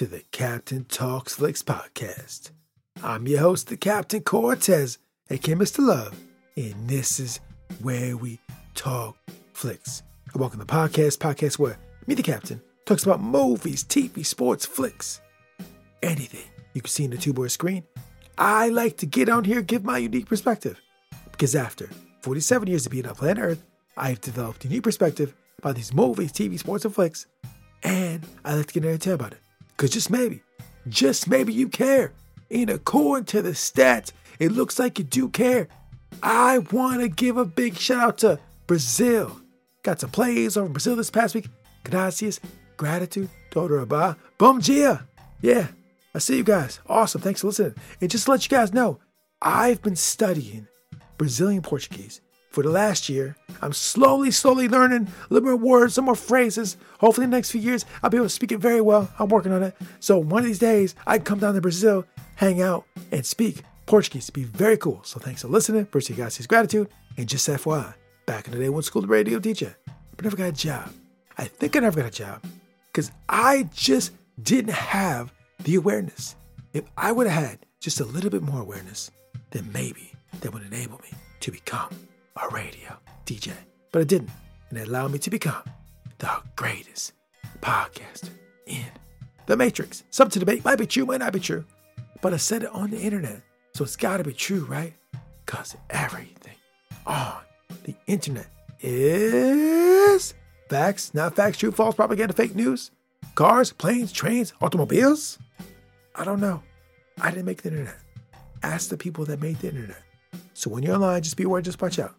to the Captain Talks Flicks podcast. I'm your host, the Captain Cortez, aka Mr. Love, and this is where we talk flicks. I welcome the podcast, podcast where me, the Captain, talks about movies, TV, sports, flicks, anything you can see in the two board screen. I like to get on here, give my unique perspective, because after 47 years of being on planet Earth, I've developed a unique perspective about these movies, TV, sports, and flicks, and I like to get in there and about it. Because just maybe, just maybe you care. And according to the stats, it looks like you do care. I want to give a big shout out to Brazil. Got some plays over Brazil this past week. Gracias, gratitude, todo ba, bom dia. Yeah, I see you guys. Awesome. Thanks for listening. And just to let you guys know, I've been studying Brazilian Portuguese for the last year. I'm slowly, slowly learning a little more words, some more phrases. Hopefully, in the next few years, I'll be able to speak it very well. I'm working on it. So, one of these days, I can come down to Brazil, hang out, and speak Portuguese. It'd be very cool. So, thanks for listening. You guys, his gratitude. And just FYI, back in the day, to school to radio DJ, but never got a job. I think I never got a job because I just didn't have the awareness. If I would have had just a little bit more awareness, then maybe that would enable me to become a radio DJ. But it didn't, and it allowed me to become the greatest podcaster in the Matrix. Some to debate might be true, might not be true, but I said it on the internet, so it's got to be true, right? Because everything on the internet is facts, not facts, true, false, propaganda, fake news, cars, planes, trains, automobiles. I don't know. I didn't make the internet. Ask the people that made the internet. So when you're online, just be aware, just watch out.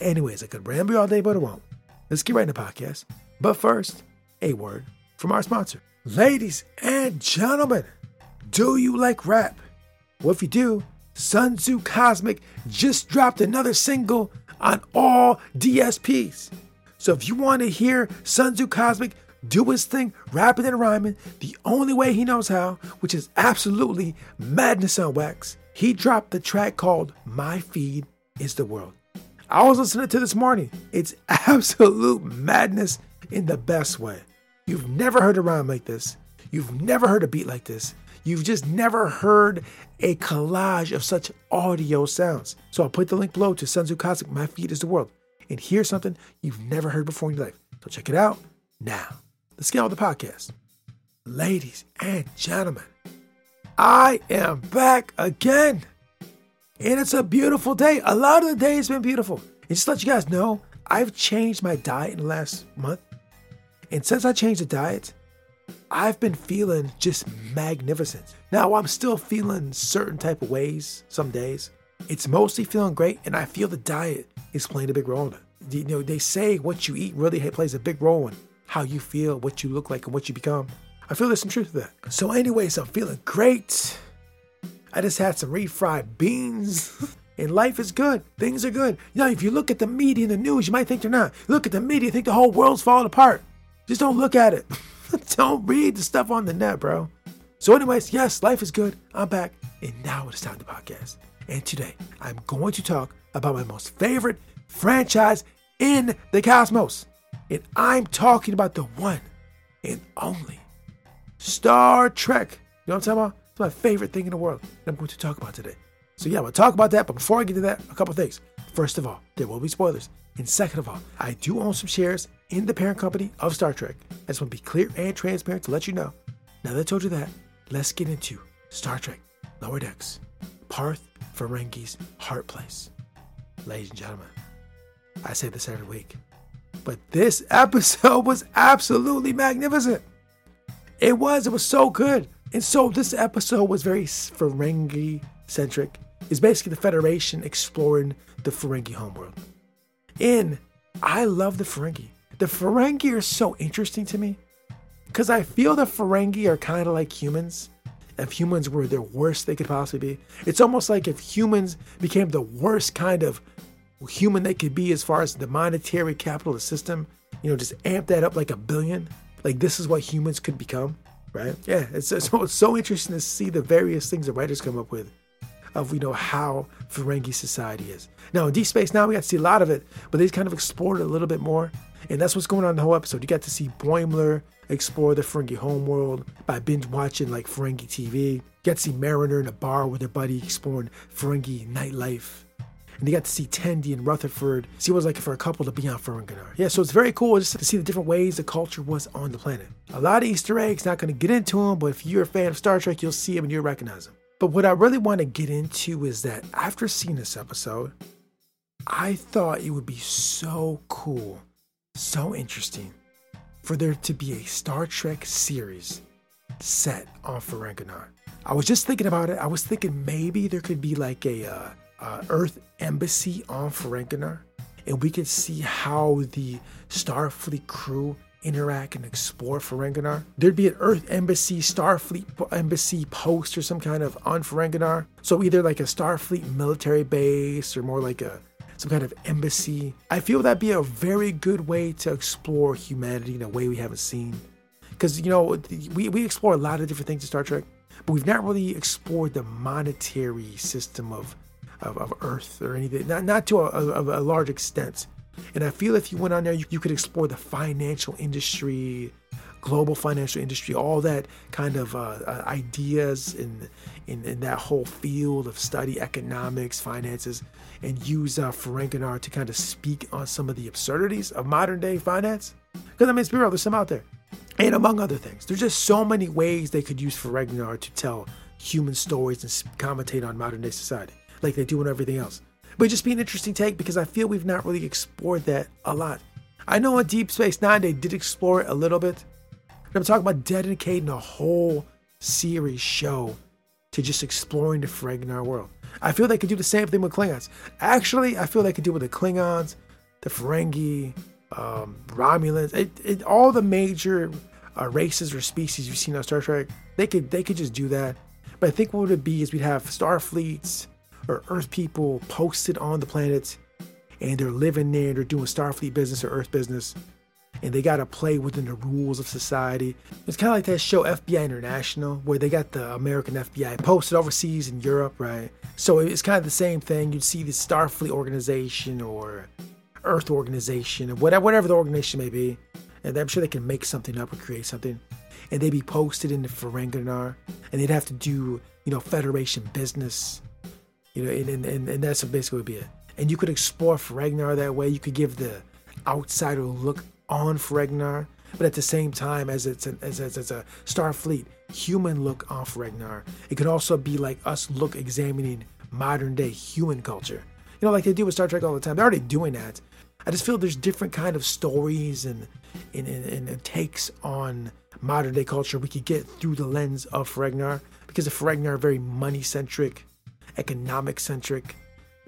Anyways, I could ramble all day, but I won't. Let's get right into the podcast. But first, a word from our sponsor. Ladies and gentlemen, do you like rap? Well, if you do, SonZu Cosmic just dropped another single on all DSPs. So if you want to hear SonZu Cosmic do his thing, rapping and rhyming, the only way he knows how, which is absolutely madness on wax, he dropped the track called My Feed is the World. I was listening to this morning. It's absolute madness in the best way. You've never heard a rhyme like this. You've never heard a beat like this. You've just never heard a collage of such audio sounds. So I'll put the link below to SonZu Cosmic, My Feed is the World, and hear something you've never heard before in your life. So check it out now. Let's get on the podcast. Ladies and gentlemen, I am back again. And it's a beautiful day. A lot of the day has been beautiful. And just to let you guys know, I've changed my diet in the last month. And since I changed the diet, I've been feeling just magnificent. Now I'm still feeling certain type of ways some days. It's mostly feeling great, and I feel the diet is playing a big role in it. You know, they say what you eat really plays a big role in how you feel, what you look like, and what you become. I feel there's some truth to that. So, anyways, I'm feeling great. I just had some refried beans. and life is good. Things are good. You know, if you look at the media and the news, you might think they're not. Look at the media, think the whole world's falling apart. Just don't look at it. don't read the stuff on the net, bro. So, anyways, yes, life is good. I'm back. And now it is time to podcast. And today, I'm going to talk about my most favorite franchise in the cosmos. And I'm talking about the one and only Star Trek. You know what I'm talking about? It's my favorite thing in the world. And I'm going to talk about today. So yeah, we'll talk about that. But before I get to that, a couple things. First of all, there will be spoilers. And second of all, I do own some shares in the parent company of Star Trek. I just want to be clear and transparent to let you know. Now that I told you that, let's get into Star Trek Lower Decks, Parth Ferengi's Heart Place. Ladies and gentlemen, I say this every week, but this episode was absolutely magnificent. It was, it was so good. And so this episode was very Ferengi centric. It's basically the Federation exploring the Ferengi homeworld. And I love the Ferengi. The Ferengi are so interesting to me Because I feel the Ferengi are kind of like humans. If humans were the worst they could possibly be, it's almost like if humans became the worst kind of human they could be as far as the monetary capitalist system, you know, just amp that up like a billion. Like this is what humans could become, right? Yeah, it's, it's, it's so interesting to see the various things the writers come up with of you know how Ferengi society is. Now in Deep Space Nine we got to see a lot of it, but they kind of explored it a little bit more, and that's what's going on in the whole episode. You got to see Boimler explore the Ferengi homeworld by binge watching like Ferengi TV. You got to see Mariner in a bar with their buddy exploring Ferengi nightlife. And they got to see Tendi and Rutherford, see what it was like for a couple to be on Ferenginar. Yeah, so it's very cool just to see the different ways the culture was on the planet. A lot of Easter eggs, not going to get into them, but if you're a fan of Star Trek, you'll see them and you'll recognize them. But what I really want to get into is that after seeing this episode, I thought it would be so cool, so interesting for there to be a Star Trek series set on Ferenginar. I was just thinking about it. I was thinking maybe there could be like a uh, uh, Earth embassy on Ferenginar, and we could see how the Starfleet crew interact and explore Ferenginar. There'd be an Earth Embassy, Starfleet Embassy post or some kind of on Ferenginar. So either like a Starfleet military base or more like a some kind of embassy. I feel that'd be a very good way to explore humanity in a way we haven't seen. Because, you know, we, we explore a lot of different things in Star Trek, but we've not really explored the monetary system of, of, of Earth or anything, not, not to a, a, a large extent. And I feel if you went on there, you, you could explore the financial industry, global financial industry, all that kind of uh, uh, ideas in, in, in that whole field of study, economics, finances, and use uh, to kind of speak on some of the absurdities of modern day finance. Because I mean, it's real, there's some out there, and among other things, there's just so many ways they could use Ferenginar to tell human stories and commentate on modern day society, like they do in everything else. But just be an interesting take because I feel we've not really explored that a lot. I know on Deep Space Nine they did explore it a little bit. But I'm talking about dedicating a whole series show to just exploring the Ferenginar world. I feel they could do the same thing with Klingons. Actually, I feel they could do with the Klingons, the Ferengi, um, Romulans, it, it, all the major uh, races or species you've seen on Star Trek. They could they could just do that. But I think what it would be is we'd have Starfleets or Earth people posted on the planets, and they're living there. And they're doing Starfleet business or Earth business, and they got to play within the rules of society. It's kind of like that show FBI International, where they got the American FBI posted overseas in Europe, right? So it's kind of the same thing. You'd see the Starfleet organization or Earth organization or whatever, whatever the organization may be, and I'm sure they can make something up or create something, and they'd be posted in the Ferenginar, and they'd have to do, you know, Federation business you know, and, and, and that's basically would be it. And you could explore Ferenginar that way. You could give the outsider look on Ferenginar, but at the same time, as it's a, as, as, as a Starfleet human look on Ferenginar, it could also be like us look examining modern day human culture. You know, like they do with Star Trek all the time. They're already doing that. I just feel there's different kind of stories and and, and, and takes on modern day culture we could get through the lens of Ferenginar because the Ferenginar are very money centric economic centric,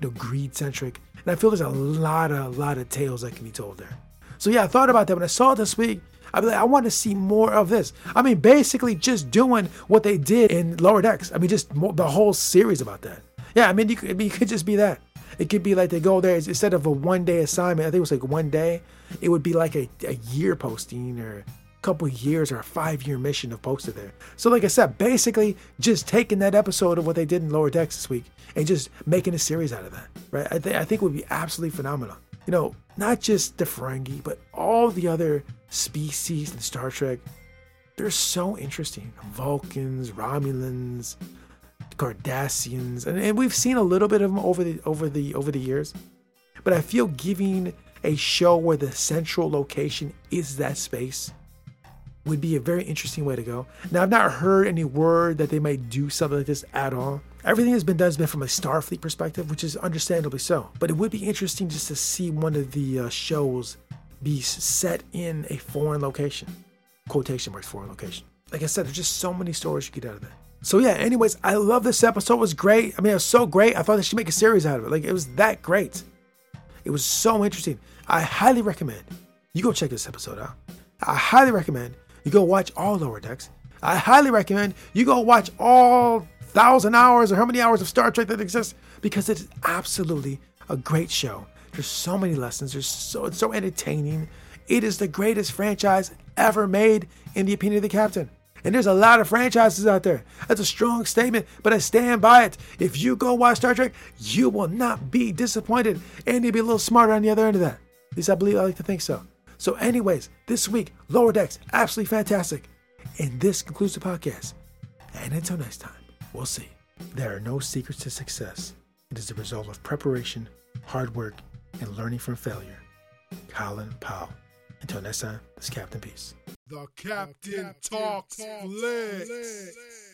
you know, greed centric. And I feel there's a lot of, a lot of tales that can be told there. So yeah, I thought about that when I saw it this week. I like, I want to see more of this. I mean, basically just doing what they did in Lower Decks. I mean, just the whole series about that. Yeah, I mean, you could, I mean, it could just be that. It could be like they go there instead of a one day assignment. I think it was like one day. It would be like a, a year posting or couple years or a five year mission of posted there. So, like I said, basically just taking that episode of what they did in Lower Decks this week and just making a series out of that, right? I, th- I think would be absolutely phenomenal. You know, not just the Ferengi, but all the other species in Star Trek. They're so interesting. Vulcans, Romulans, Cardassians, and, and we've seen a little bit of them over the over the over the years. But I feel giving a show where the central location is that space would be a very interesting way to go. Now, I've not heard any word that they might do something like this at all. Everything that's been done has been from a Starfleet perspective, which is understandably so. But it would be interesting just to see one of the uh, shows be set in a foreign location. Quotation marks, foreign location. Like I said, there's just so many stories you get out of that. So yeah, anyways, I love this episode. It was great. I mean, it was so great. I thought they should make a series out of it. Like it was that great. It was so interesting. I highly recommend you go check this episode out. I highly recommend you go watch all Lower Decks. I highly recommend you go watch all thousand hours or how many hours of Star Trek that exists because it is absolutely a great show. There's so many lessons. There's so it's so entertaining. It is the greatest franchise ever made, in the opinion of the captain. And there's a lot of franchises out there. That's a strong statement, but I stand by it. If you go watch Star Trek, you will not be disappointed, and you'll be a little smarter on the other end of that. At least I believe I like to think so. So, anyways, this week, Lower Decks, absolutely fantastic. And this concludes the podcast. And until next time, we'll see. There are no secrets to success. It is the result of preparation, hard work, and learning from failure. Colin Powell. Until next time, this is Captain Peace. The captain talks flicks.